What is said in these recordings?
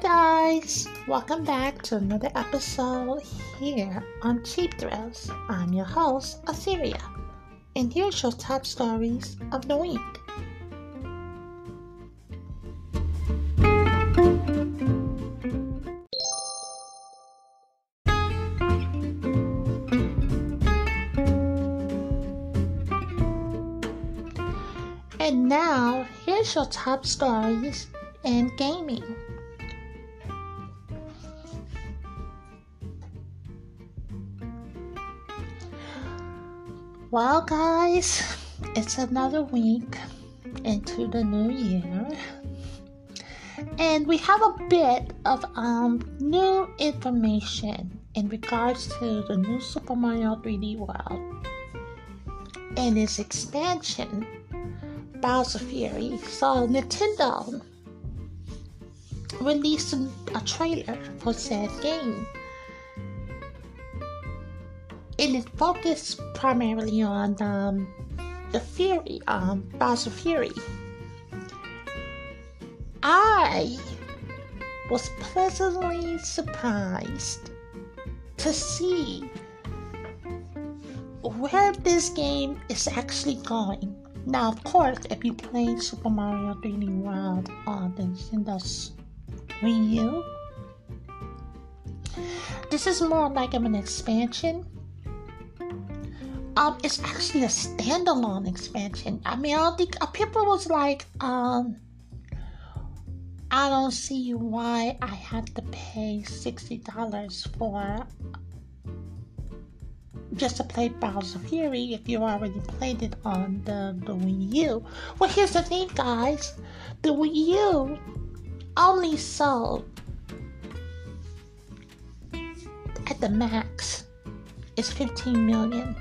guys, welcome back to another episode here on Cheap Thrills. I'm your host, Assyria, and here's your top stories of the week. And now, here's your top stories in gaming. Well, guys, it's another week into the new year, and we have a bit of um, new information in regards to the new Super Mario 3D World and its expansion, Bowser Fury. So, Nintendo released a trailer for said game it focused primarily on um, the Fury, um, Bowser Fury. I was pleasantly surprised to see where this game is actually going. Now, of course, if you play Super Mario 3D World on the Nintendo Wii U, this is more like of an expansion um, it's actually a standalone expansion. I mean, I don't think uh, people was like, um, I don't see why I have to pay sixty dollars for just to play Bowser Fury if you already played it on the, the Wii U. Well, here's the thing, guys. The Wii U only sold at the max is 15 million.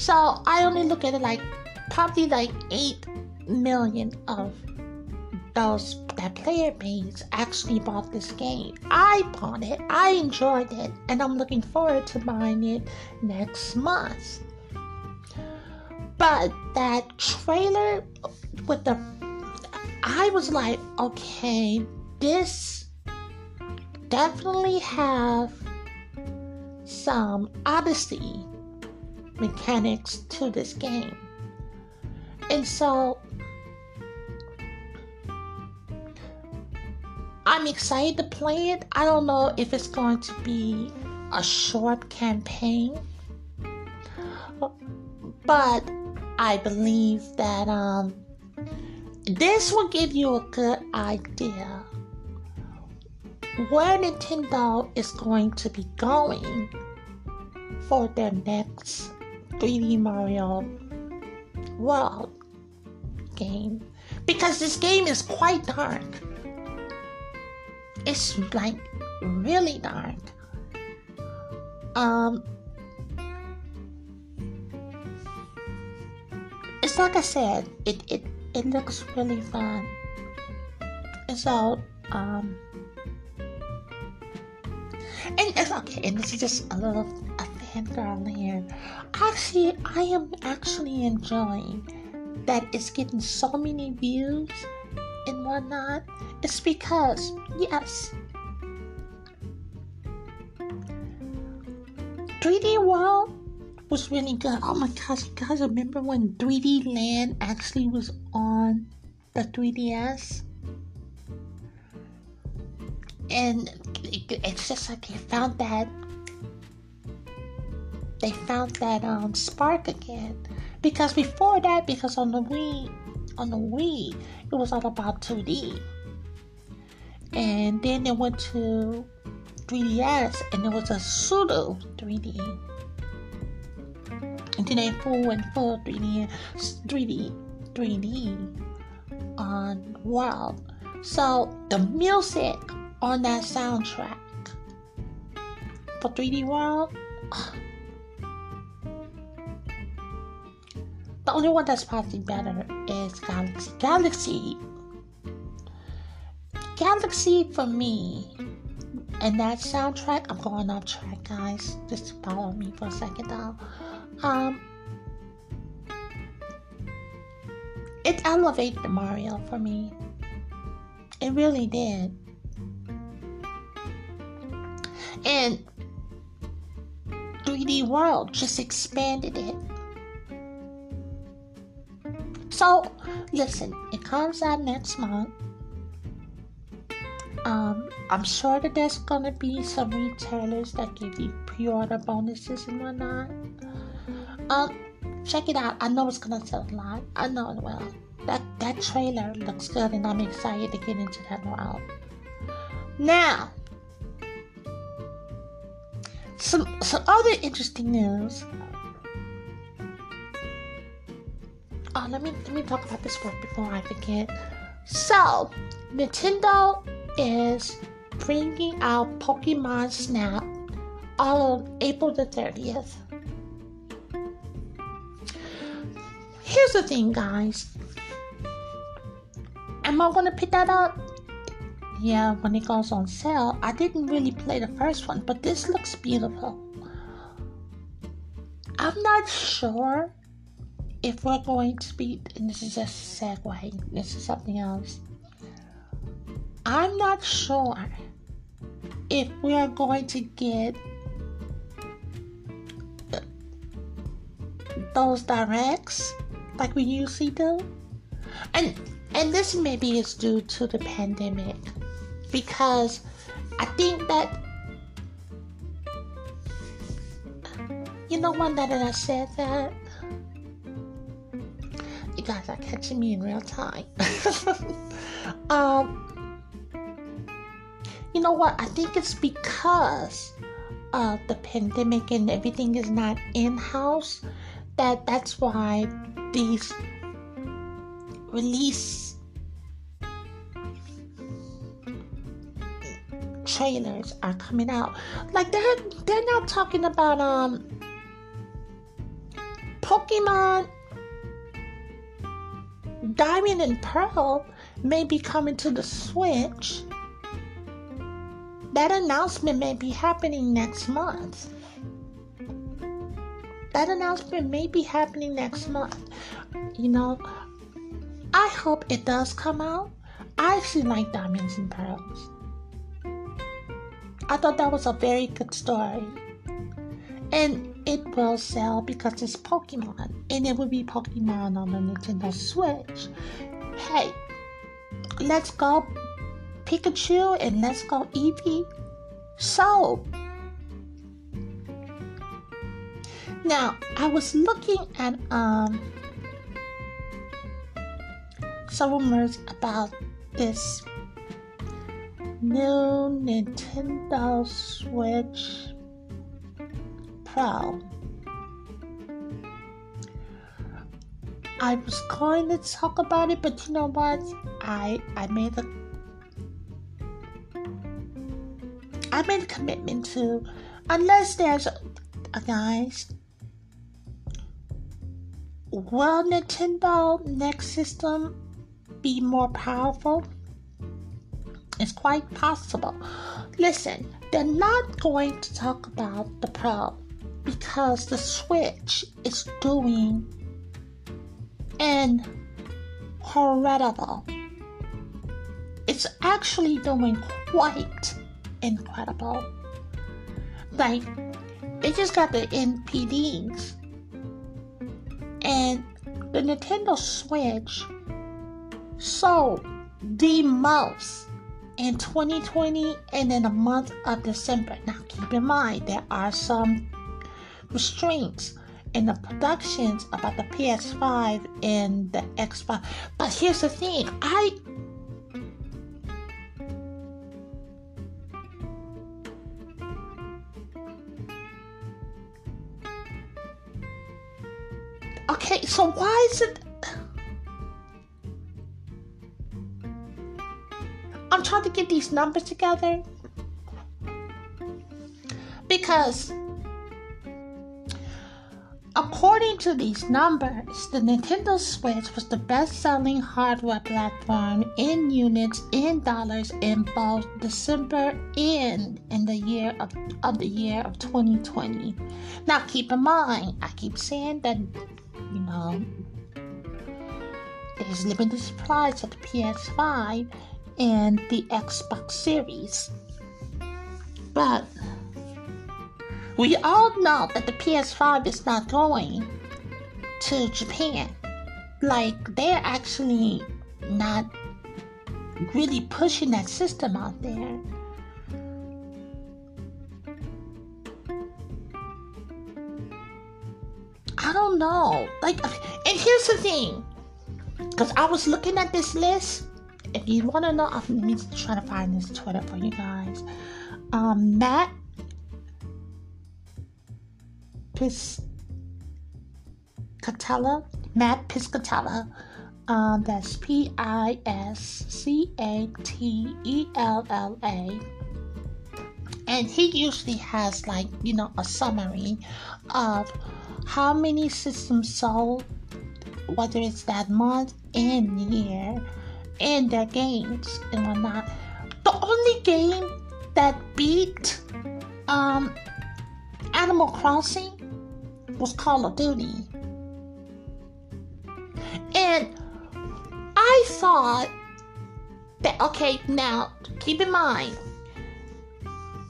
So I only look at it like probably like 8 million of those that player base actually bought this game. I bought it, I enjoyed it, and I'm looking forward to buying it next month. But that trailer with the I was like, okay, this definitely have some Odyssey mechanics to this game. And so I'm excited to play it. I don't know if it's going to be a short campaign, but I believe that um, this will give you a good idea where Nintendo is going to be going for their next 3D Mario World game because this game is quite dark. It's like really dark. Um, it's like I said, it it it looks really fun. And so, um, and it's okay. And this is just a little a fangirl here. Actually, I am actually enjoying that it's getting so many views and whatnot. It's because, yes, 3D World was really good. Oh my gosh, you guys remember when 3D Land actually was on the 3DS? And it's just like they found that they found that um, spark again. Because before that, because on the Wii, on the Wii, it was all about 2D. And then they went to 3DS, and it was a pseudo 3D. And then they full went full 3D, 3D, 3D on World. So the music on that soundtrack for 3D World. The only one that's probably better is Galaxy. Galaxy. Galaxy for me. And that soundtrack, I'm going off track, guys. Just follow me for a second, though. Um, it elevated Mario for me. It really did. And 3D World just expanded it. So, listen, it comes out next month. Um, I'm sure that there's gonna be some retailers that give you pre-order bonuses and whatnot. Um, check it out. I know it's gonna sell a lot. I know it will. That that trailer looks good, and I'm excited to get into that world. Now, some some other interesting news. Oh, let me let me talk about this one before I forget. So, Nintendo is bringing out Pokemon Snap all on April the 30th. Here's the thing, guys. Am I gonna pick that up? Yeah, when it goes on sale. I didn't really play the first one, but this looks beautiful. I'm not sure if we're going to be, and this is a segue, this is something else. I'm not sure if we are going to get uh, those directs like we usually do. And and this maybe is due to the pandemic because I think that you know one that I said that guys are catching me in real time. um you know what? I think it's because of the pandemic and everything is not in house that that's why these release trailers are coming out. Like they're they're not talking about um Pokemon Diamond and Pearl may be coming to the Switch. That announcement may be happening next month. That announcement may be happening next month. You know, I hope it does come out. I actually like Diamonds and Pearls. I thought that was a very good story. And it will sell because it's Pokemon. And it will be Pokemon on the Nintendo Switch. Hey, let's go Pikachu and let's go Eevee. So, now I was looking at um some rumors about this new Nintendo Switch I was going to talk about it, but you know what? I I made a I made a commitment to unless there's a, a guys will Nintendo next system be more powerful? It's quite possible. Listen, they're not going to talk about the Pro because the Switch is doing incredible. It's actually doing quite incredible. Like, they just got the NPDs. And the Nintendo Switch sold the most in 2020 and in the month of December. Now, keep in mind, there are some restraints in the productions about the PS5 and the Xbox. But here's the thing I Okay, so why is it I'm trying to get these numbers together because according to these numbers, the Nintendo Switch was the best-selling hardware platform in units in dollars in both December and in the year of, of the year of 2020. Now keep in mind, I keep saying that you know there's limited supplies of the PS5 and the Xbox Series. But we all know that the PS5 is not going to Japan. Like, they're actually not really pushing that system out there. I don't know. Like, and here's the thing. Because I was looking at this list. If you want to know, I'm trying to find this Twitter for you guys. Um, Matt Piscatella. Matt Piscatella. Um, that's P I S C A T E L L A. And he usually has, like, you know, a summary of how many systems sold, whether it's that month and year, and their games and whatnot. The only game that beat um, Animal Crossing was Call of Duty. And I thought that, okay, now keep in mind,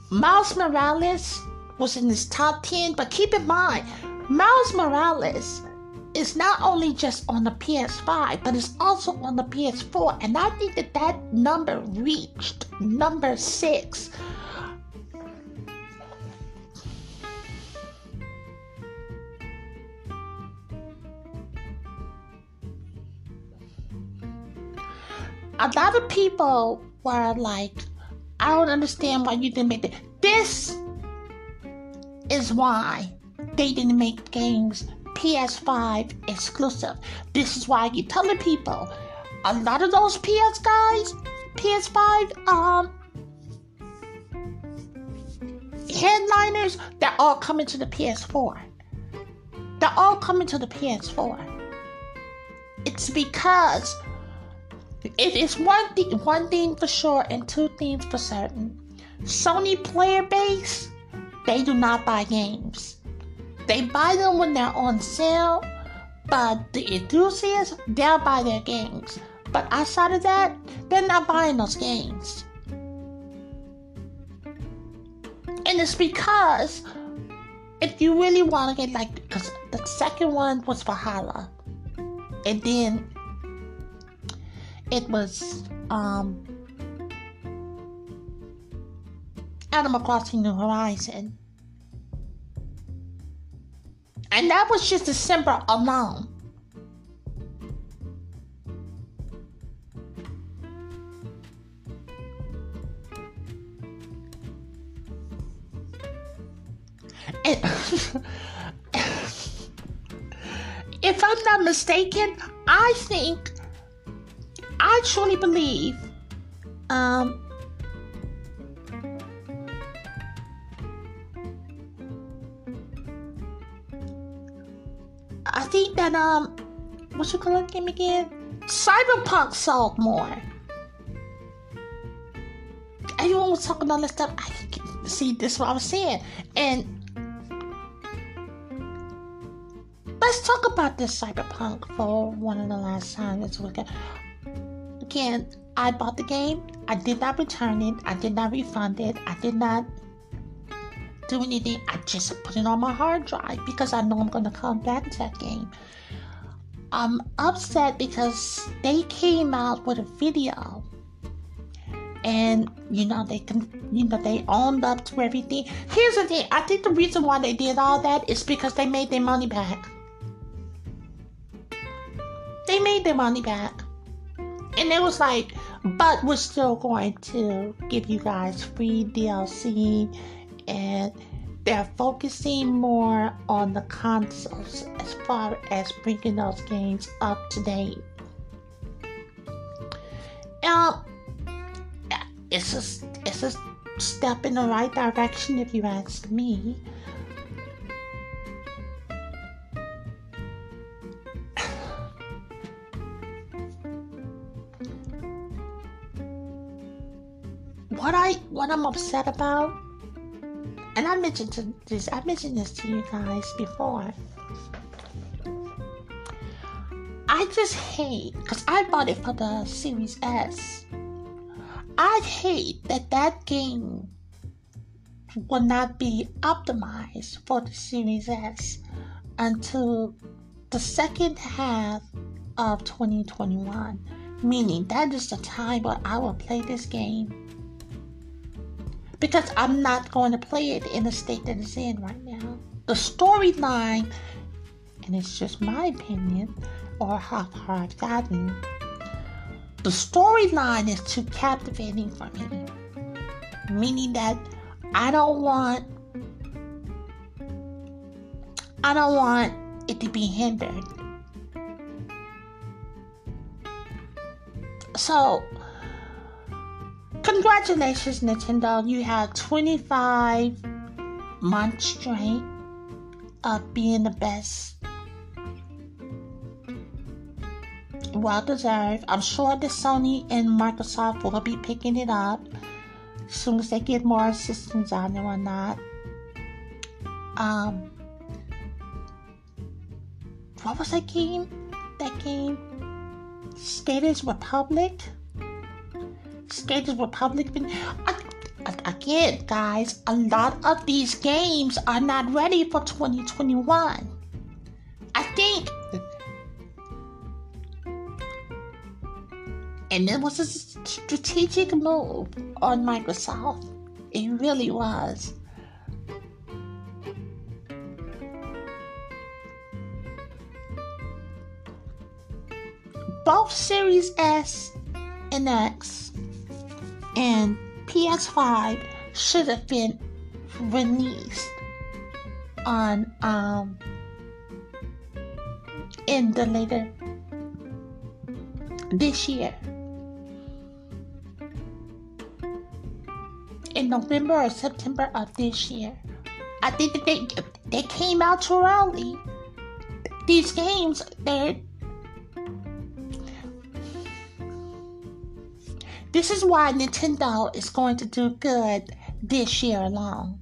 Miles Morales was in this top 10, but keep in mind, Miles Morales is not only just on the PS5, but it's also on the PS4. And I think that that number reached number six. A lot of people were like, I don't understand why you didn't make it. This is why they didn't make games PS5 exclusive. This is why I keep telling people a lot of those PS guys, PS5 um headliners, they're all coming to the PS4. They're all coming to the PS4. It's because it is one thing one thing for sure and two things for certain. Sony player base, they do not buy games. They buy them when they're on sale, but the enthusiasts, they'll buy their games. But outside of that, they're not buying those games. And it's because if you really want to get like, because the second one was Valhalla, and then it was um, Animal Crossing New Horizon. And that was just December alone. If I'm not mistaken, I think, I truly believe, um, I think that um, what's your color game again? Cyberpunk sold more. Everyone was talking about this stuff. I see this is what I was saying, and let's talk about this Cyberpunk for one of the last times this weekend. Again, I bought the game. I did not return it. I did not refund it. I did not do anything. I just put it on my hard drive because I know I'm going to come back to that game. I'm upset because they came out with a video and you know they can you know they owned up to everything here's the thing i think the reason why they did all that is because they made their money back they made their money back and it was like but we're still going to give you guys free dlc and they're focusing more on the consoles as far as bringing those games up to date. Um, it's a it's a step in the right direction if you ask me. What I what I'm upset about and I mentioned this I mentioned this to you guys before. I just hate because I bought it for the Series S. I hate that that game will not be optimized for the Series S until the second half of 2021, meaning that is the time where I will play this game. Because I'm not going to play it in the state that it's in right now. The storyline, and it's just my opinion, or how far I've gotten, the storyline is too captivating for me. Meaning that I don't want I don't want it to be hindered. So congratulations Nintendo, you had 25 months straight of being the best. Well deserved. I'm sure that Sony and Microsoft will be picking it up as soon as they get more systems on and whatnot. Um, what was that game? That game? Skaters Republic? Skaters Republic? Again, guys, a lot of these games are not ready for 2021. I think. And it was a strategic move on Microsoft. It really was. Both Series S and X and PS5 should have been released on um in the later this year. in November or September of this year. I think that they they came out too early. These games, they This is why Nintendo is going to do good this year alone.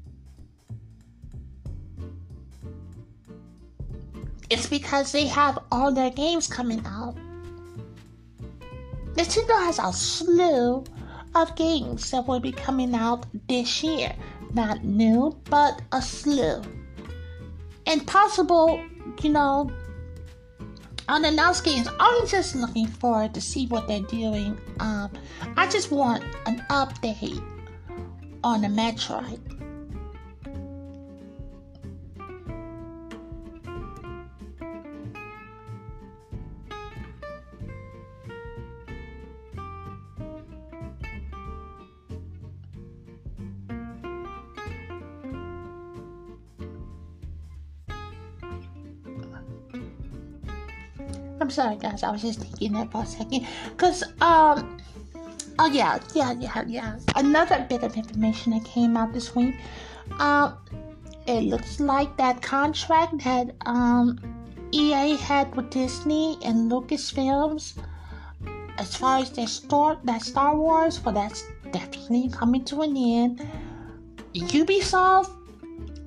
It's because they have all their games coming out. Nintendo has a slew of games that will be coming out this year. Not new, but a slew. And possible, you know, unannounced games. I'm just looking forward to see what they're doing. Um, I just want an update on the Metroid. I'm sorry, guys. I was just thinking that for a second. Because, um, oh, yeah, yeah, yeah, yeah. Another bit of information that came out this week. Um, it looks like that contract that, um, EA had with Disney and Lucasfilms, as far as their store, that Star Wars, well, that's definitely coming to an end. Ubisoft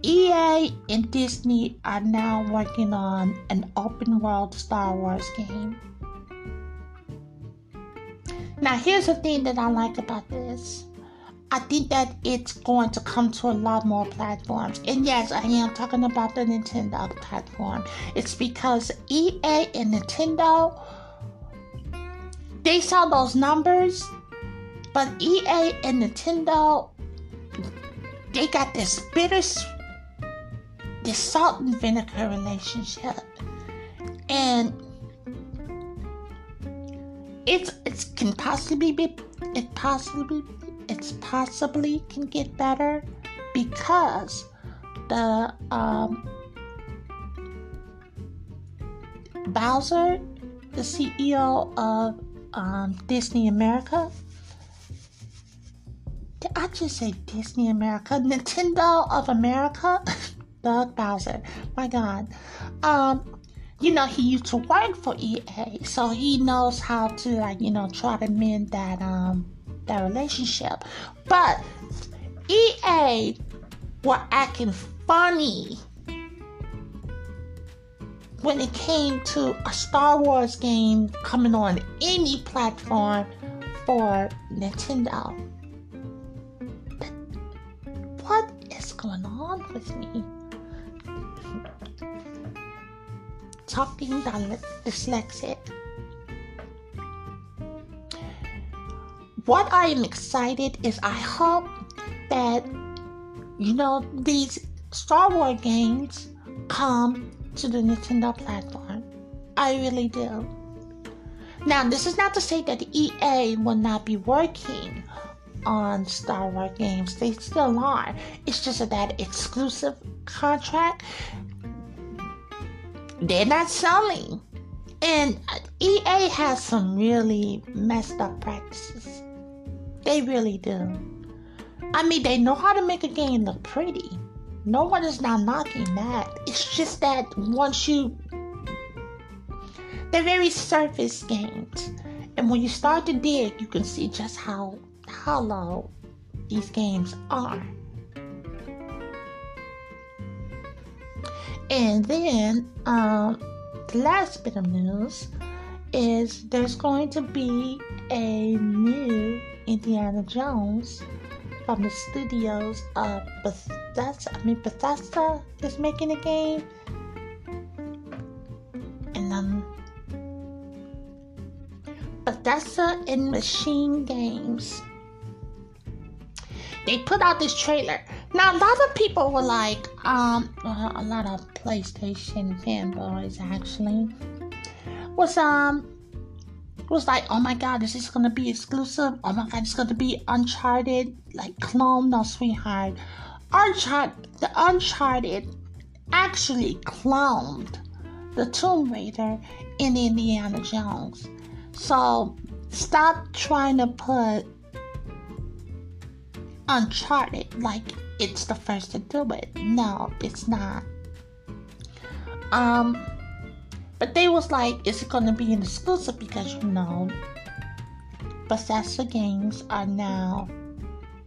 EA and Disney are now working on an open world Star Wars game. Now, here's the thing that I like about this. I think that it's going to come to a lot more platforms. And yes, I am talking about the Nintendo platform. It's because EA and Nintendo, they saw those numbers, but EA and Nintendo, they got this bittersweet the salt and vinegar relationship. And it's it can possibly be it possibly it's possibly can get better because the um, Bowser, the CEO of um, Disney America. Did I just say Disney America? Nintendo of America? Doug Bowser. My God. Um, you know, he used to work for EA, so he knows how to like, you know, try to mend that um that relationship. But EA were acting funny when it came to a Star Wars game coming on any platform for Nintendo. But what is going on with me? Talking the dyslexic. What I am excited is I hope that you know these Star Wars games come to the Nintendo platform. I really do. Now, this is not to say that EA will not be working on Star Wars games. They still are. It's just that exclusive contract, they're not selling. And uh, EA has some really messed up practices. They really do. I mean, they know how to make a game look pretty. No one is not knocking that. It's just that once you. They're very surface games. And when you start to dig, you can see just how hollow these games are. And then, um, the last bit of news is there's going to be a new Indiana Jones from the studios of Bethesda. I mean, Bethesda is making a game, and um, Bethesda and Machine Games. They put out this trailer. Now, a lot of people were like, um, a lot of PlayStation fanboys actually was um was like, oh my god, is this gonna be exclusive? Oh my god, it's gonna be Uncharted, like clone, no sweetheart. Uncharted, the Uncharted actually cloned the Tomb Raider in Indiana Jones. So stop trying to put Uncharted like it's the first to do it. No, it's not. Um but they was like, is it gonna be an exclusive? Because you know, Bethesda games are now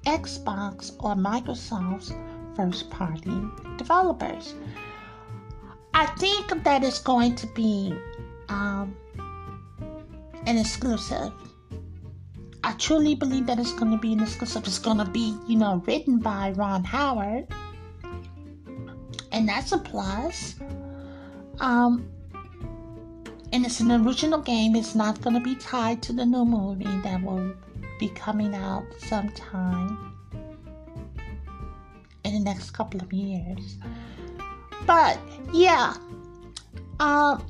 Xbox or Microsoft's first party developers. I think that it's going to be um, an exclusive. I truly believe that it's going to be in this exclusive. It's going to be, you know, written by Ron Howard. And that's a plus. Um, and it's an original game. It's not going to be tied to the new movie that will be coming out sometime in the next couple of years. But yeah, um,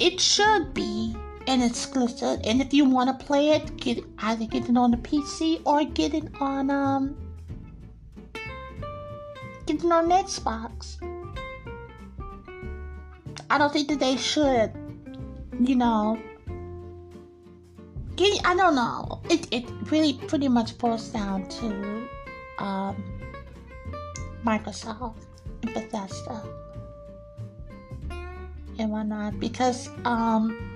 it should be an exclusive. And if you want to play it, get either get it on the PC or get it on um, get it on Xbox. I don't think that they should, you know. Get, I don't know. It it really pretty much boils down to um, Microsoft and Bethesda and whatnot because um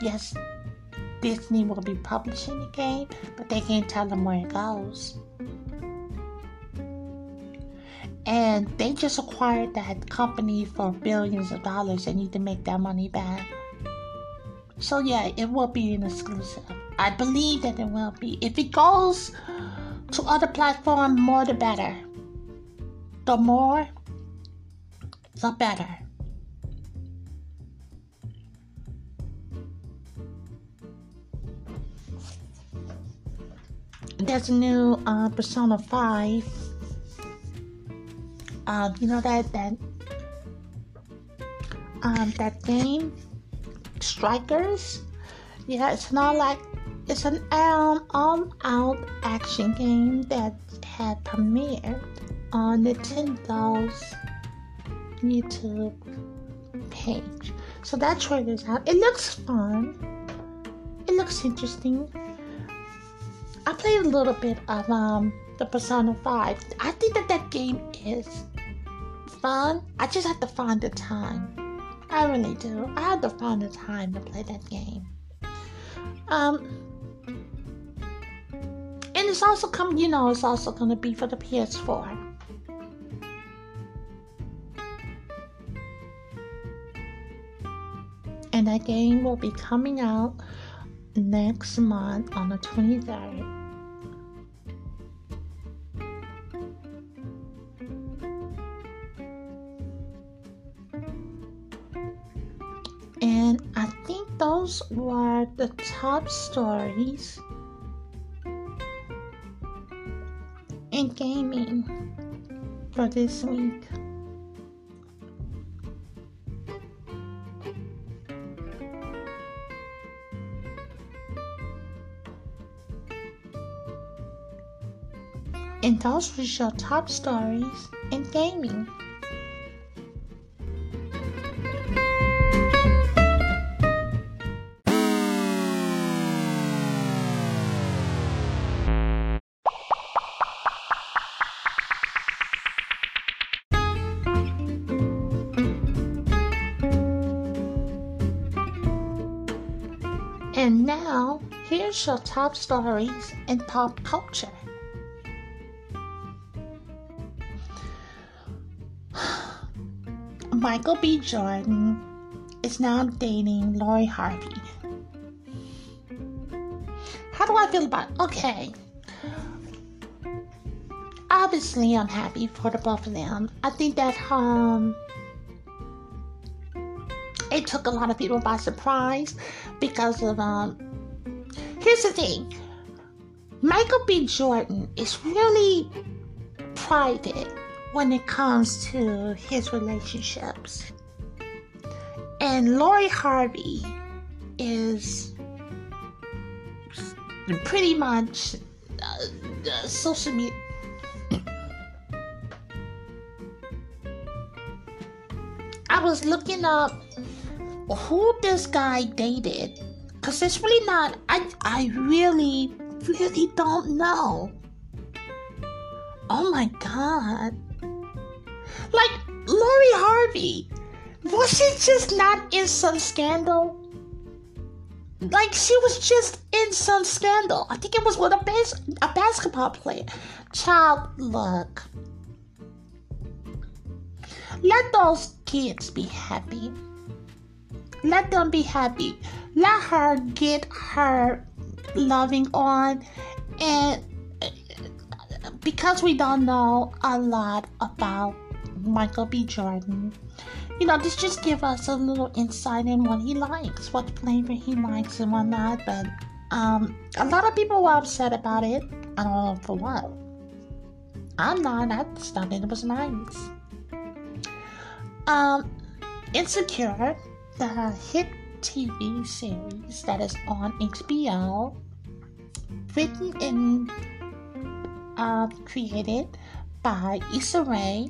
yes Disney will be publishing the game but they can't tell them where it goes and they just acquired that company for billions of dollars. They need to make that money back. So yeah, it will be an exclusive. I believe that it will be. If it goes to other platforms, more the better. The more, the better. There's a new uh, Persona 5 um, you know that that um, that game, Strikers. Yeah, it's not like it's an um, all-out action game that had premiered on Nintendo's YouTube page. So that trailer's out. It looks fun. It looks interesting. I played a little bit of um the Persona 5. I think that that game is fun. I just have to find the time. I really do. I have to find the time to play that game. Um, and it's also coming. You know, it's also going to be for the PS4. and that game will be coming out next month on the 23rd. And I think those were the top stories in gaming for this week. And those were your top stories in gaming. Your top stories in pop culture. Michael B. Jordan is now dating Lori Harvey. How do I feel about it? Okay. Obviously, I'm happy for the both of them. I think that um, it took a lot of people by surprise because of um. Here's the thing. Michael B. Jordan is really private when it comes to his relationships. And Lori Harvey is pretty much uh, social media. I was looking up who this guy dated because it's really not. I I really really don't know. Oh my god. Like Lori Harvey, was she just not in some scandal? Like she was just in some scandal. I think it was with a bas- a basketball player. Child, look. Let those kids be happy. Let them be happy. Let her get her loving on and because we don't know a lot about Michael B. Jordan. You know, this just give us a little insight in what he likes, what flavor he likes and whatnot. But um, a lot of people were upset about it. I don't know for what. I'm not. I just thought it was nice. Um, Insecure, the hit TV series that is on HBO, written and uh, created by Issa Rae,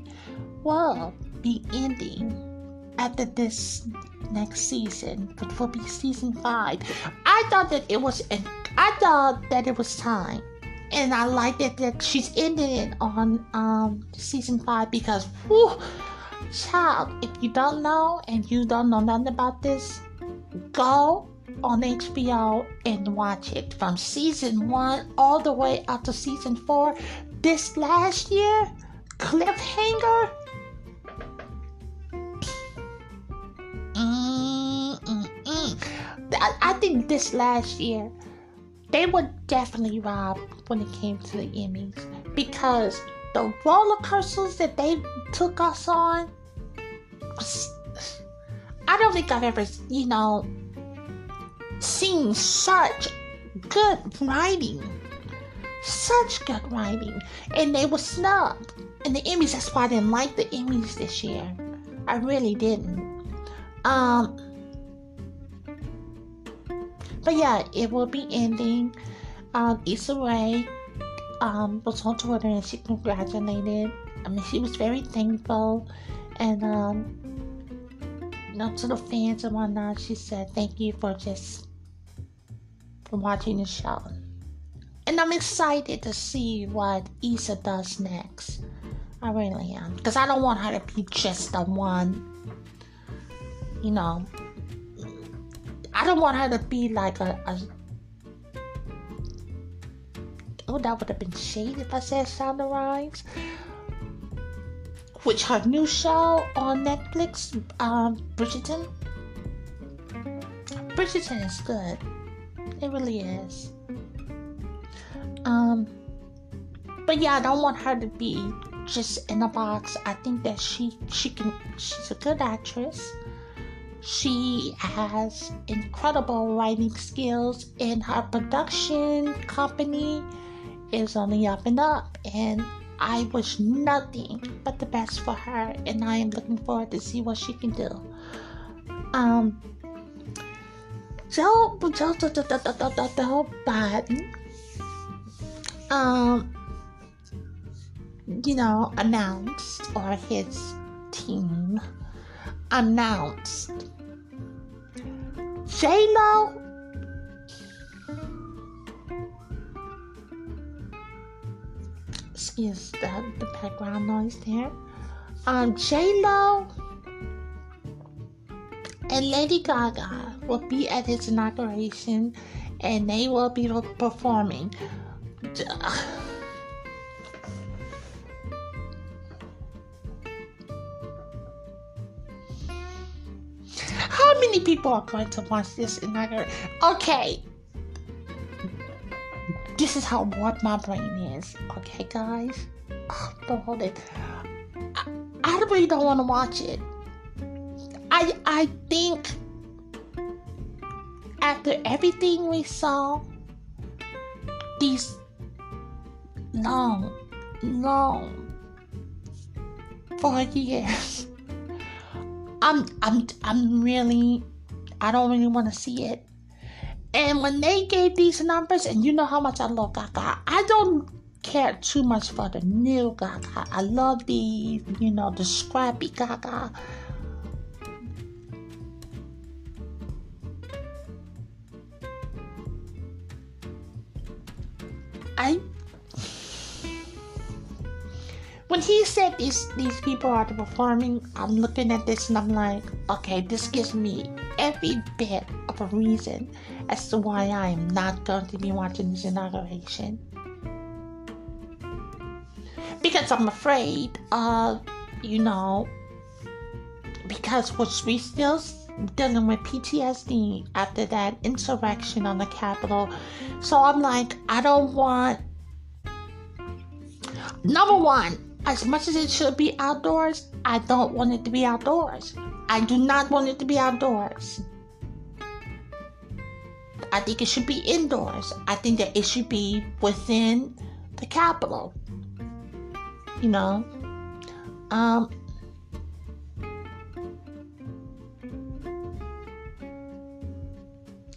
will be ending after this next season, which will be season five. I thought that it was, I thought that it was time, and I like it that she's ending it on um season five because, whew, child, if you don't know and you don't know nothing about this, go on HBO and watch it from season one all the way up to season four. This last year, cliffhanger I, think this last year, they were definitely robbed when it came to the Emmys because the roller coasters that they took us on, I don't think I've ever, you know, seen such good writing. Such good writing. And they were snubbed. And the Emmys, that's why I didn't like the Emmys this year. I really didn't. Um, but yeah, it will be ending. Um, Issa Rae um, was on Twitter and she congratulated. I mean, she was very thankful. And, um, you know, to the fans and whatnot, she said, thank you for just for watching the show. And I'm excited to see what Issa does next. I really am. Because I don't want her to be just the one, you know, I don't want her to be like a, a oh that would have been shade if I said Shonda Rhimes. Which her new show on Netflix, um, Bridgerton. Bridgerton is good. It really is. Um, but yeah, I don't want her to be just in a box. I think that she she can she's a good actress. She has incredible writing skills, in her production company is on the up and up. And I wish nothing but the best for her, and I am looking forward to see what she can do. Um, Joe, Joe, Joe, Joe, Joe, Joe, Joe, Biden, um, you know, announced, or his team announced J Lo. Excuse the, the background noise there. Um, J Lo and Lady Gaga will be at his inauguration and they will be performing. How many people are going to watch this inauguration? Okay. This is how warped my brain is. Okay, guys? Don't hold it. I, I really don't want to watch it. I I think after everything we saw these long, long four years, I'm I'm I'm really I don't really want to see it. And when they gave these numbers, and you know how much I love Gaga, I don't care too much for the new Gaga. I love the, you know, the scrappy Gaga. I when he said these these people are performing, I'm looking at this and I'm like, okay, this gives me every bit of a reason as to why I am not going to be watching this inauguration. Because I'm afraid of, you know, because which we still dealing with PTSD after that insurrection on the Capitol. So I'm like, I don't want. Number one, as much as it should be outdoors, I don't want it to be outdoors. I do not want it to be outdoors. I think it should be indoors. I think that it should be within the Capitol. You know? Um,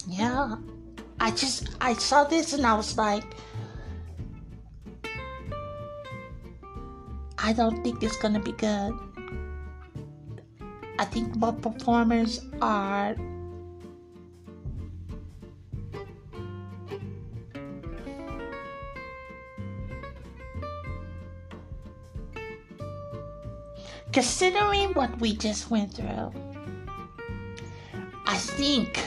yeah, I just I saw this and I was like, I don't think it's gonna be good. I think both performers are considering what we just went through. I think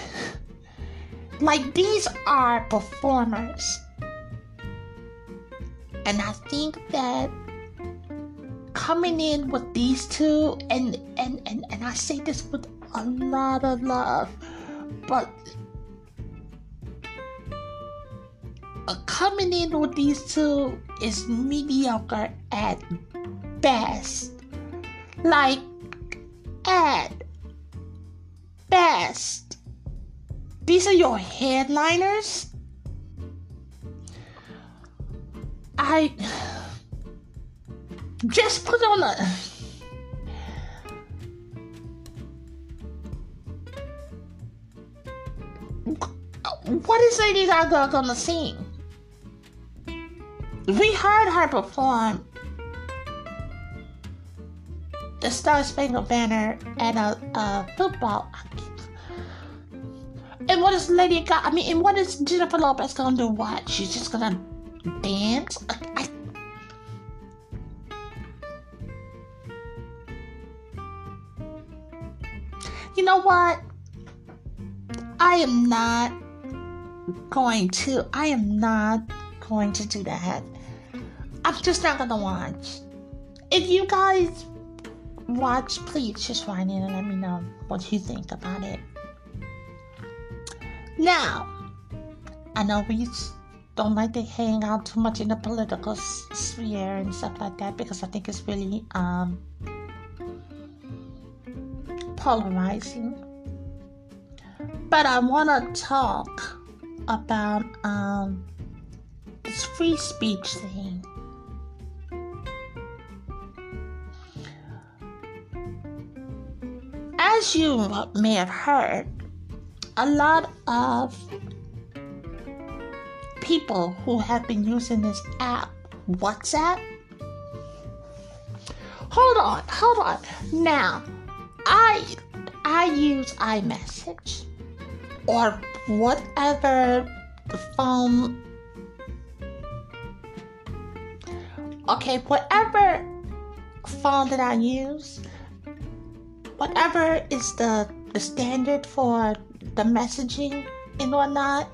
like these are performers. And I think that coming in with these two and and and, and I say this with a lot of love, but coming in with these two is mediocre at best. Like at best. These are your headliners? I just put on a what is Lady Gaga gonna sing? We heard her perform the Star Spangled Banner and a, a football and what is Lady Gaga? I mean, and what is Jennifer Lopez gonna do? What? She's just gonna dance? I. You know what? I am not going to. I am not going to do that. I'm just not gonna watch. If you guys watch, please just write in and let me know what you think about it. Now, I know we don't like to hang out too much in the political sphere and stuff like that because I think it's really um, polarizing. But I want to talk about um, this free speech thing. As you may have heard, a lot of people who have been using this app, WhatsApp. Hold on, hold on. Now, I I use iMessage or whatever the phone okay, whatever phone that I use, whatever is the the standard for the messaging and whatnot,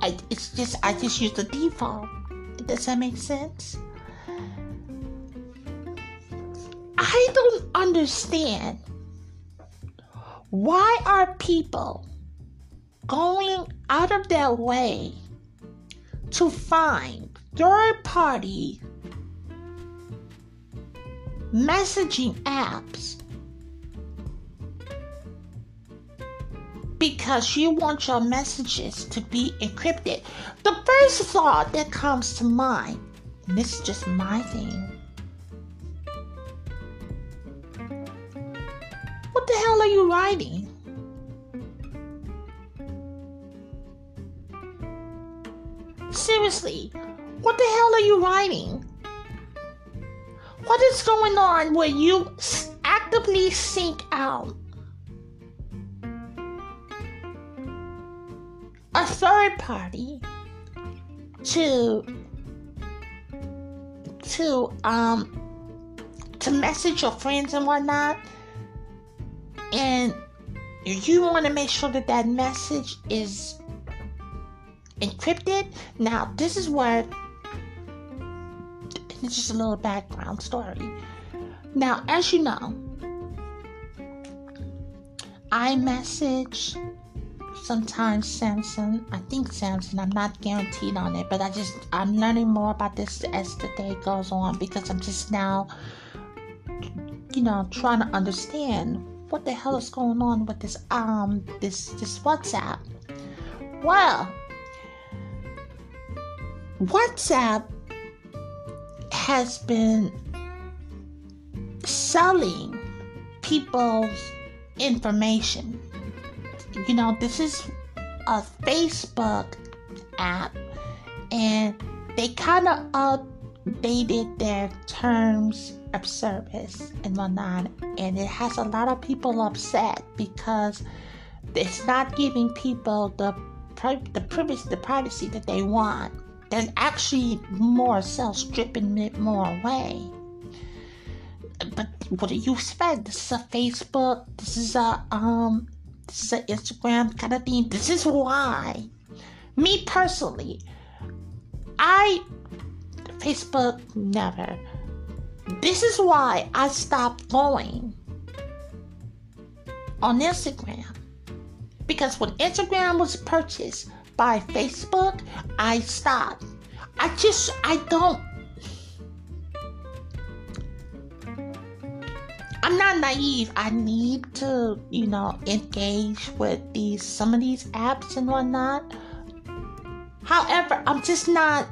I, it's just I just use the default. Does that make sense? I don't understand why are people going out of their way to find third party messaging apps because you want your messages to be encrypted. The first thought that comes to mind, and this is just my thing. What the hell are you writing? Seriously, what the hell are you writing? What is going on where you actively seek out third party to to um to message your friends and whatnot. And you want to make sure that that message is encrypted. Now this is what it's just a little background story. Now as you know iMessage sometimes Samsung, I think Samsung, I'm not guaranteed on it, but I just I'm learning more about this as the day goes on because I'm just now, you know, trying to understand what the hell is going on with this um this this WhatsApp. Well, WhatsApp has been selling people's information you know, this is a Facebook app, and they kind of updated their terms of service and whatnot, and it has a lot of people upset because it's not giving people the the privacy, the privacy that they want. They're actually more so stripping it more away. But what do you expect? This is a Facebook. This is a um this is an Instagram kind of thing. This is why, me personally, I Facebook never. This is why I stopped going on Instagram. Because when Instagram was purchased by Facebook, I stopped. I just, I don't I'm not naive. I need to, you know, engage with these some of these apps and whatnot. However, I'm just not.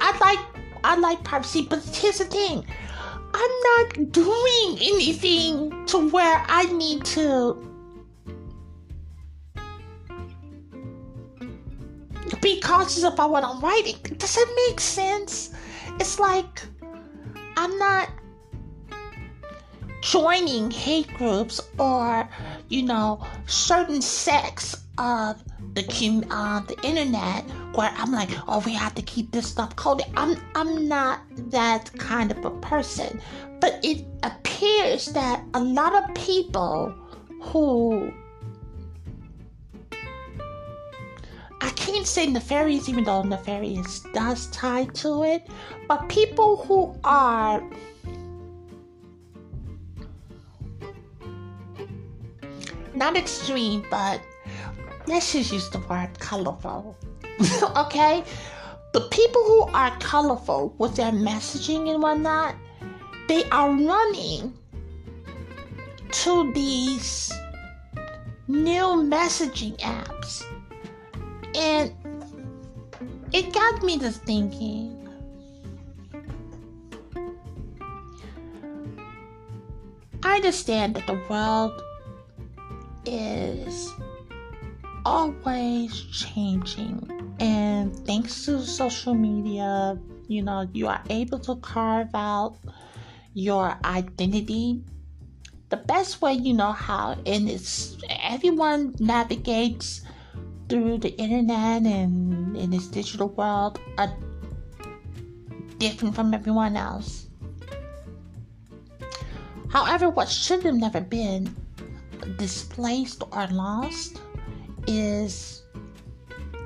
I like I like privacy, but here's the thing. I'm not doing anything to where I need to be cautious about what I'm writing. Does it make sense? It's like I'm not joining hate groups or you know certain sects of the uh, the internet where I'm like, oh, we have to keep this stuff coded. I'm I'm not that kind of a person, but it appears that a lot of people who I can't say nefarious, even though nefarious does tie to it, but people who are not extreme, but let's just use the word colorful. okay? The people who are colorful with their messaging and whatnot, they are running to these new messaging apps. And it got me to thinking I understand that the world is always changing, and thanks to social media, you know, you are able to carve out your identity the best way you know how. And it's everyone navigates through the internet and in this digital world are different from everyone else. However what should have never been displaced or lost is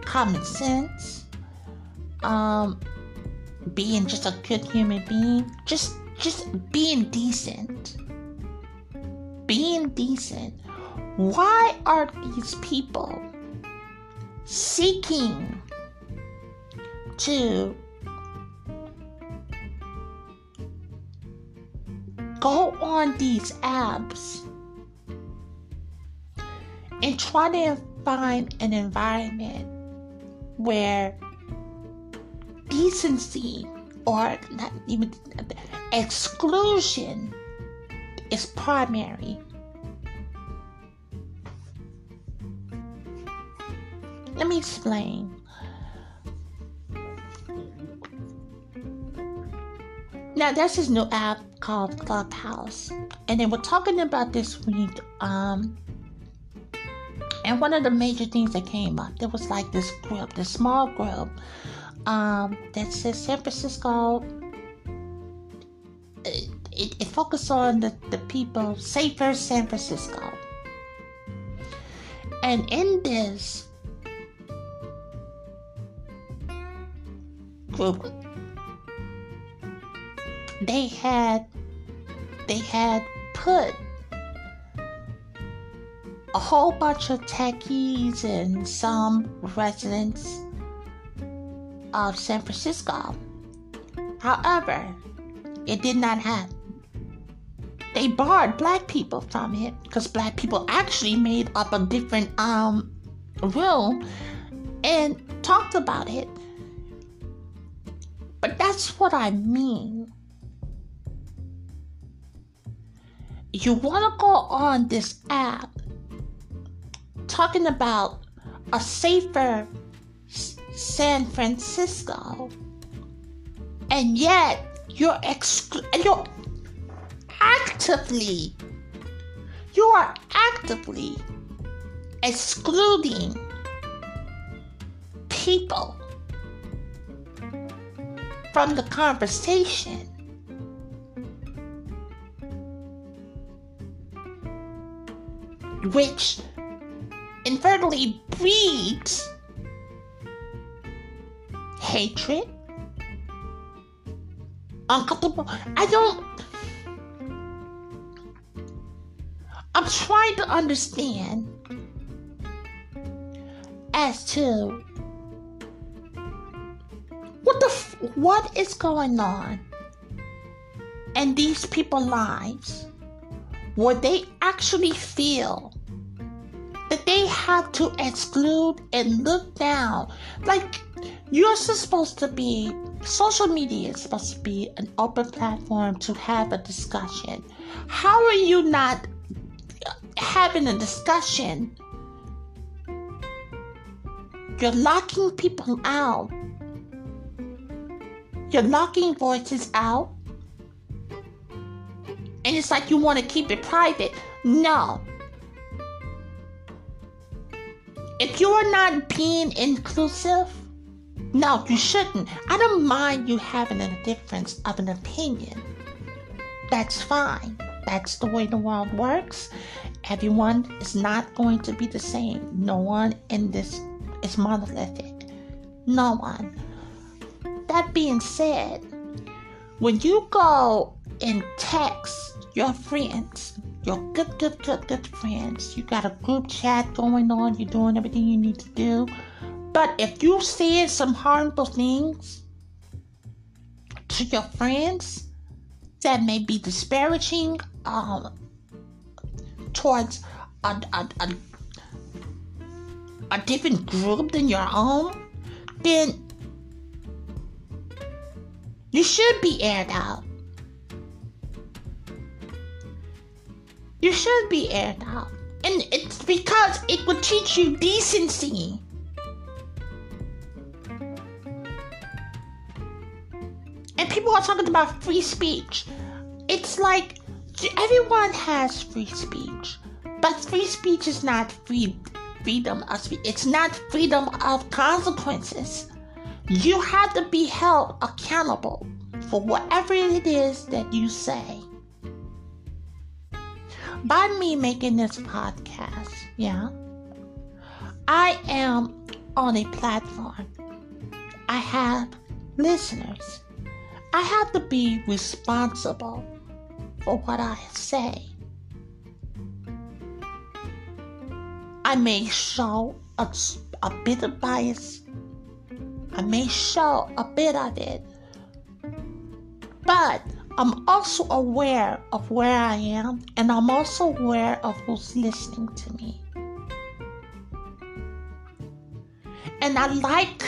common sense um being just a good human being just just being decent being decent. Why are these people seeking to go on these apps and try to find an environment where decency or not even exclusion is primary. Let me explain. Now there's this new app called Clubhouse, and they were talking about this week. Um, and one of the major things that came up, there was like this group, this small group, um, that says San Francisco it, it focused on the, the people, safer San Francisco. And in this group, they had they had put a whole bunch of techies and some residents of San Francisco. However, it did not happen they barred black people from it because black people actually made up a different um room and talked about it. But that's what I mean. You want to go on this app talking about a safer San Francisco, and yet you're exclu- you're actively, you are actively excluding people from the conversation. Which inadvertently breeds hatred, uncomfortable. I don't I'm trying to understand as to what the f- what is going on in these people's lives where they actually feel that they have to exclude and look down like you're supposed to be social media is supposed to be an open platform to have a discussion how are you not having a discussion, you're locking people out. You're locking voices out. And it's like you want to keep it private. No. If you are not being inclusive, no, you shouldn't. I don't mind you having a difference of an opinion. That's fine. That's the way the world works. Everyone is not going to be the same. No one in this is monolithic. No one. That being said, when you go and text your friends your good, good, good, good friends. You got a group chat going on. You're doing everything you need to do. But if you say some harmful things to your friends that may be disparaging um, towards a, a, a, a different group than your own, then you should be aired out. You should be aired out. And it's because it will teach you decency. And people are talking about free speech. It's like everyone has free speech. But free speech is not free freedom of speech. It's not freedom of consequences. You have to be held accountable for whatever it is that you say. By me making this podcast, yeah, I am on a platform. I have listeners. I have to be responsible for what I say. I may show a, a bit of bias. I may show a bit of it. But I'm also aware of where I am and I'm also aware of who's listening to me. And I like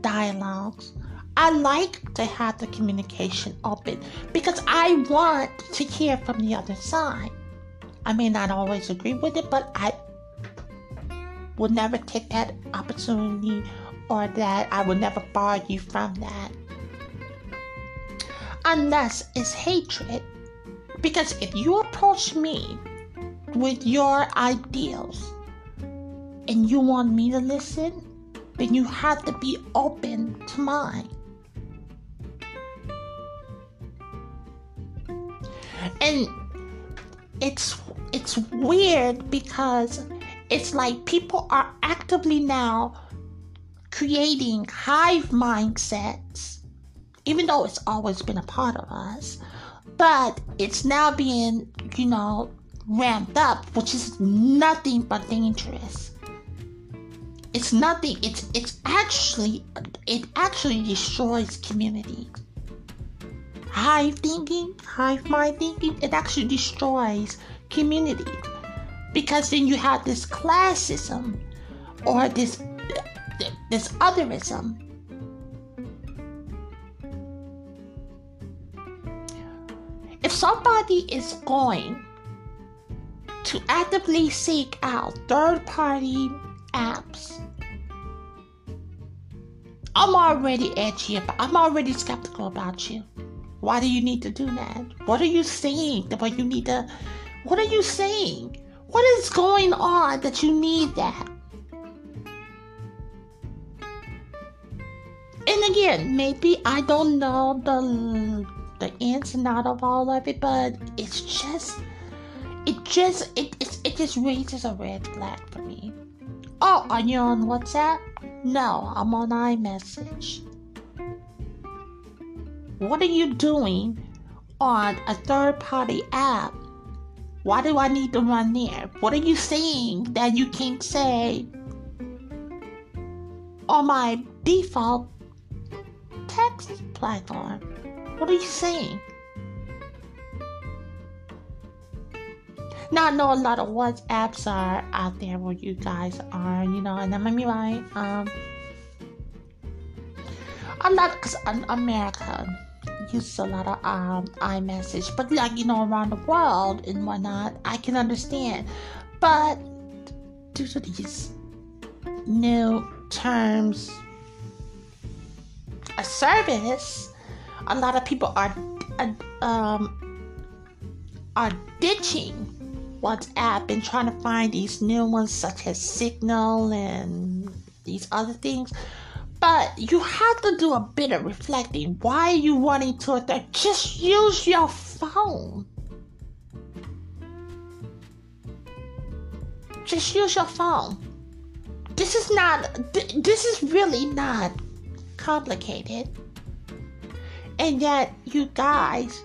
dialogues. I like to have the communication open because I want to hear from the other side. I may not always agree with it, but I will never take that opportunity or that I will never bar you from that. Unless it's hatred. Because if you approach me with your ideals and you want me to listen, then you have to be open to mine. And it's it's weird because it's like people are actively now creating hive mindsets, even though it's always been a part of us, but it's now being, you know, ramped up, which is nothing but dangerous. It's nothing. It's it's actually it actually destroys community. Hive thinking, hive mind thinking, it actually destroys community because then you have this classism or this this otherism if somebody is going to actively seek out third party apps I'm already edgy about I'm already skeptical about you. Why do you need to do that? What are you saying that you need to what are you saying? What is going on that you need that? And again, maybe I don't know the the ins and out of all of it, but it's just it just it it, it just raises a red flag for me. Oh, are you on WhatsApp? No, I'm on iMessage. What are you doing on a third party app why do I need to run there? What are you saying that you can't say on my default text platform? What are you saying? Now I know a lot of WhatsApps are out there where you guys are, you know, and I'm right. Um, I'm not because I'm American use a lot of um, iMessage, but like you know around the world and whatnot, I can understand. But due to these new terms a service, a lot of people are uh, um, are ditching WhatsApp and trying to find these new ones such as Signal and these other things but you have to do a bit of reflecting. Why are you wanting to attack? Just use your phone. Just use your phone. This is not, this is really not complicated. And yet, you guys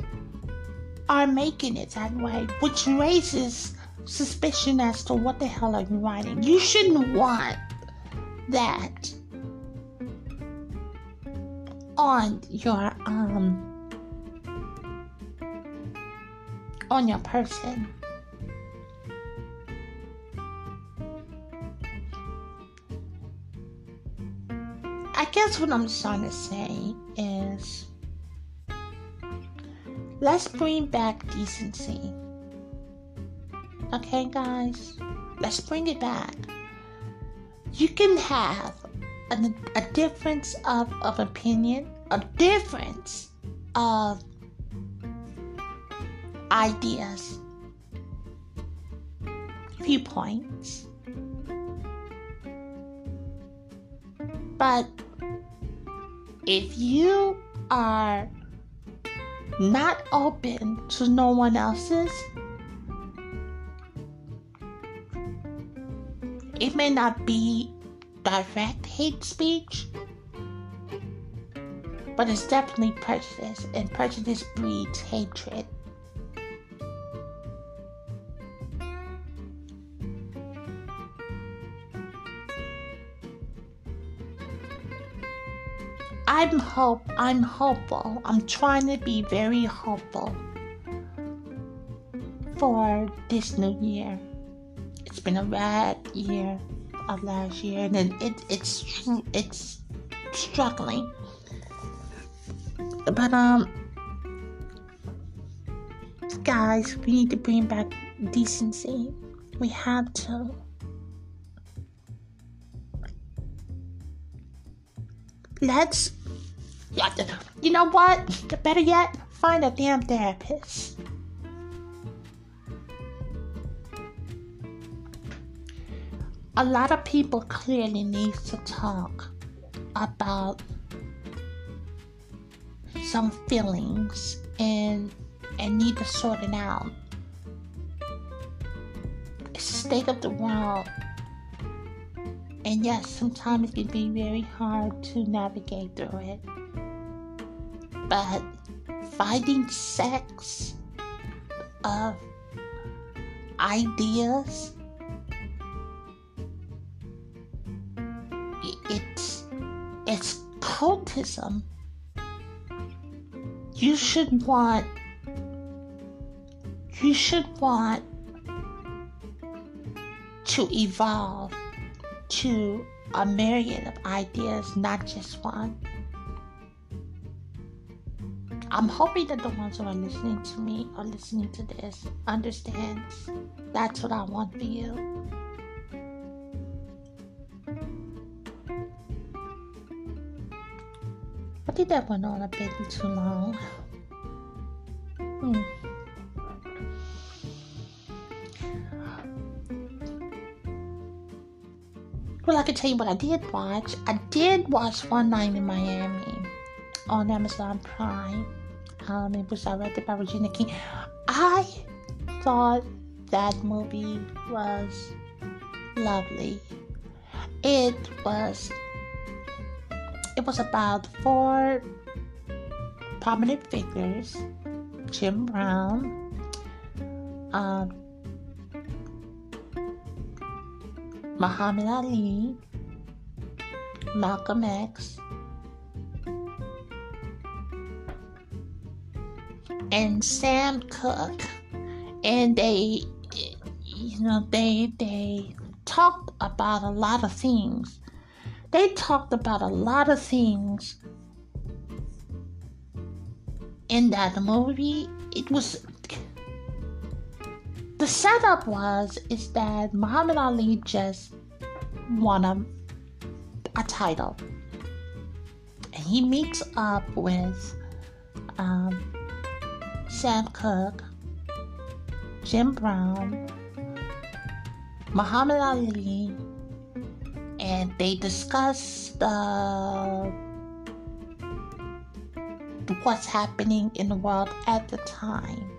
are making it that way, which raises suspicion as to what the hell are you writing. You shouldn't want that on your um on your person. I guess what I'm trying to say is let's bring back decency. Okay, guys? Let's bring it back. You can have a, a difference of, of opinion, a difference of ideas, viewpoints. But if you are not open to no one else's, it may not be direct hate speech, but it's definitely prejudice, and prejudice breeds hatred. I'm hope I'm hopeful. I'm trying to be very hopeful for this new year. It's been a bad year of last year, and it, it's it's struggling. But um, guys, we need to bring back decency. We have to. Let's. You know what? Better yet, find a damn therapist. a lot of people clearly need to talk about some feelings and and need to sort it out. The state of the world. And yes, sometimes it can be very hard to navigate through it. But finding sects of ideas it's it's cultism. You should want you should want to evolve to a myriad of ideas, not just one. I'm hoping that the ones who are listening to me or listening to this understands that's what I want for you. I think that went on a bit too long. Hmm. Well, I can tell you what I did watch. I did watch One Night in Miami on Amazon Prime. Um, it was directed by Regina King. I thought that movie was lovely. It was it was about four prominent figures Jim Brown, um, Muhammad Ali, Malcolm X, and Sam Cooke. And they, you know, they, they talked about a lot of things they talked about a lot of things in that movie. It was the setup was is that Muhammad Ali just won a, a title, and he meets up with um, Sam Cooke, Jim Brown, Muhammad Ali, and they discuss the what's happening in the world at the time.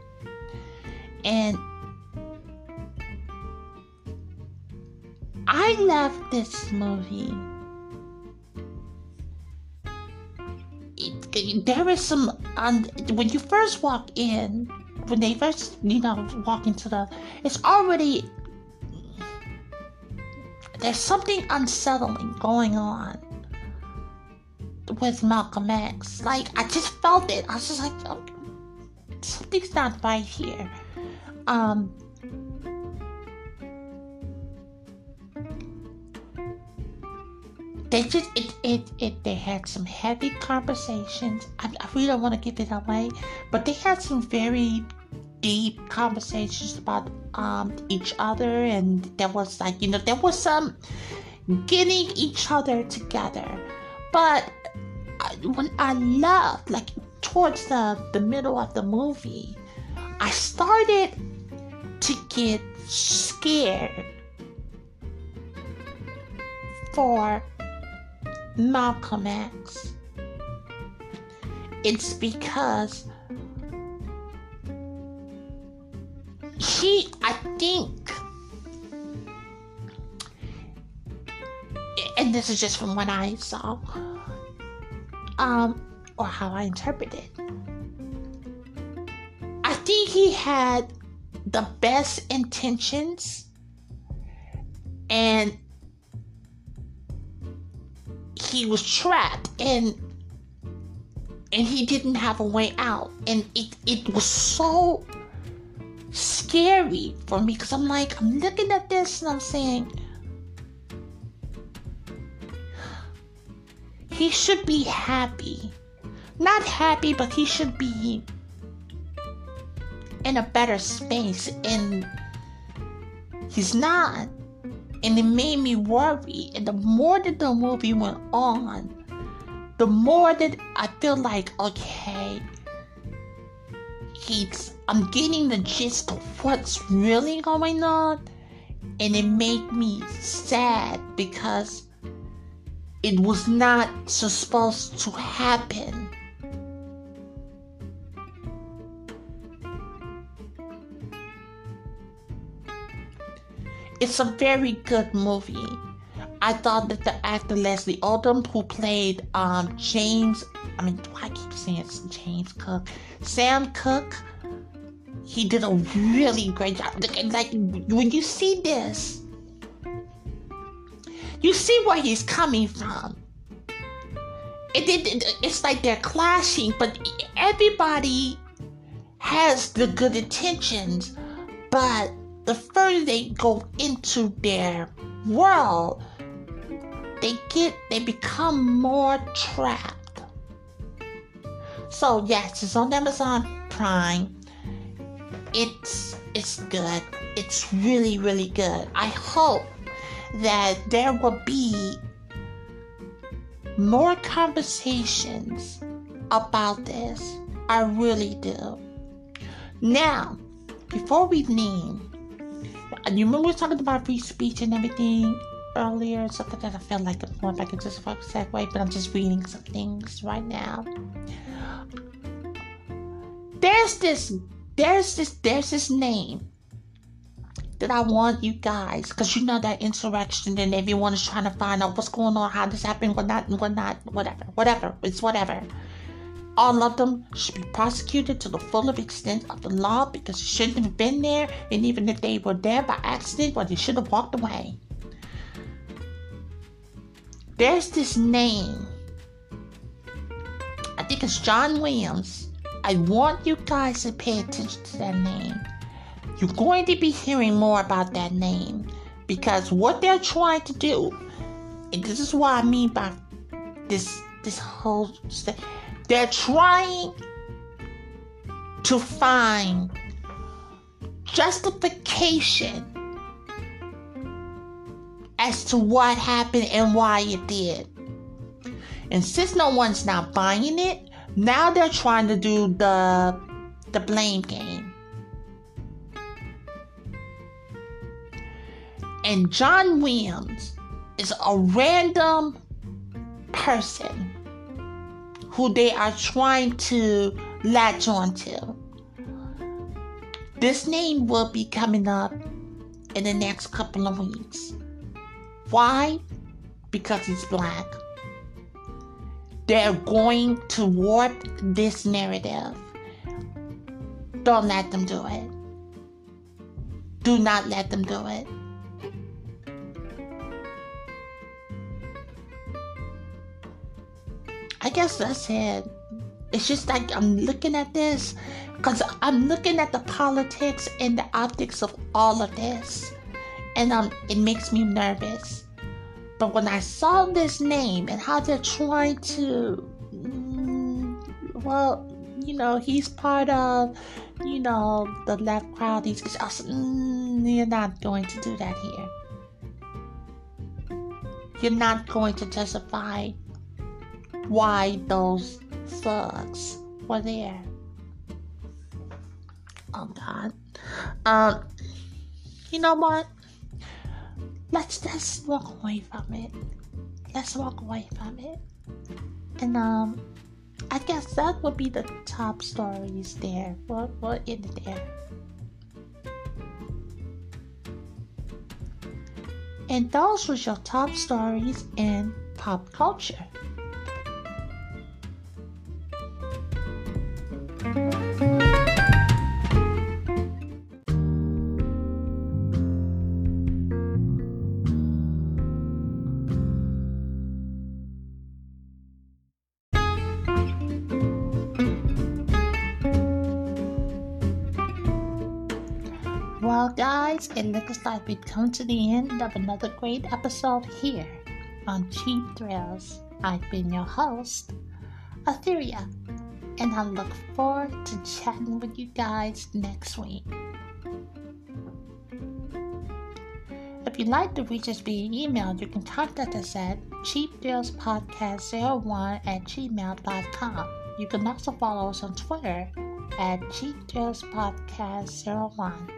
And I love this movie. There is some, um, when you first walk in, when they first, you know, walk into the, it's already there's something unsettling going on with Malcolm X. Like I just felt it. I was just like, oh, something's not right here. Um, they just it it, it they had some heavy conversations. I, I really don't want to give it away, but they had some very deep conversations about um each other, and there was like you know there was some getting each other together, but I, when I loved like towards the the middle of the movie, I started to get scared for Malcolm X. It's because he, I think, and this is just from what I saw, um, or how I interpret it. I think he had the best intentions and he was trapped and and he didn't have a way out. And it it was so scary for me because I'm like I'm looking at this and I'm saying he should be happy. Not happy but he should be in a better space. And he's not and it made me worry. And the more that the movie went on, the more that I feel like, okay, he's, I'm getting the gist of what's really going on. And it made me sad because it was not supposed to happen. It's a very good movie. I thought that the actor Leslie Odom, who played um, James, I mean, why I keep saying it's James Cook, Sam Cooke, he did a really great job. Like when you see this, you see where he's coming from. It, it, it's like they're clashing, but everybody has the good intentions, but the further they go into their world, they get they become more trapped. So yes, it's on Amazon Prime. It's it's good. It's really really good. I hope that there will be more conversations about this. I really do. Now, before we leave, you remember we were talking about free speech and everything earlier, something that I felt like more if I could just segue, but I'm just reading some things right now. There's this, there's this, there's this name that I want you guys, because you know that insurrection and everyone is trying to find out what's going on, how this happened, what not, what not, whatever, whatever, it's whatever. All of them should be prosecuted to the full extent of the law because they shouldn't have been there, and even if they were there by accident, well, they should have walked away. There's this name. I think it's John Williams. I want you guys to pay attention to that name. You're going to be hearing more about that name because what they're trying to do, and this is what I mean by this this whole they're trying to find justification as to what happened and why it did. And since no one's not buying it, now they're trying to do the the blame game. And John Williams is a random person who they are trying to latch onto. This name will be coming up in the next couple of weeks. Why? Because he's black. They're going to warp this narrative. Don't let them do it. Do not let them do it. I guess that's it. It's just like I'm looking at this because I'm looking at the politics and the optics of all of this, and um, it makes me nervous. But when I saw this name and how they're trying to, mm, well, you know, he's part of, you know, the left crowd. He's just, mm, you're not going to do that here. You're not going to justify why those thugs were there. Oh God. Um, you know what? Let's just walk away from it. Let's walk away from it. And um, I guess that would be the top stories there. What what in there? And those were your top stories in pop culture. Guys, it looks like we've come to the end of another great episode here on Cheap Thrills. I've been your host, Etheria, and I look forward to chatting with you guys next week. If you'd like to reach us via email, you can contact us at cheapthrillspodcast01 at gmail.com. You can also follow us on Twitter at cheapthrillspodcast01.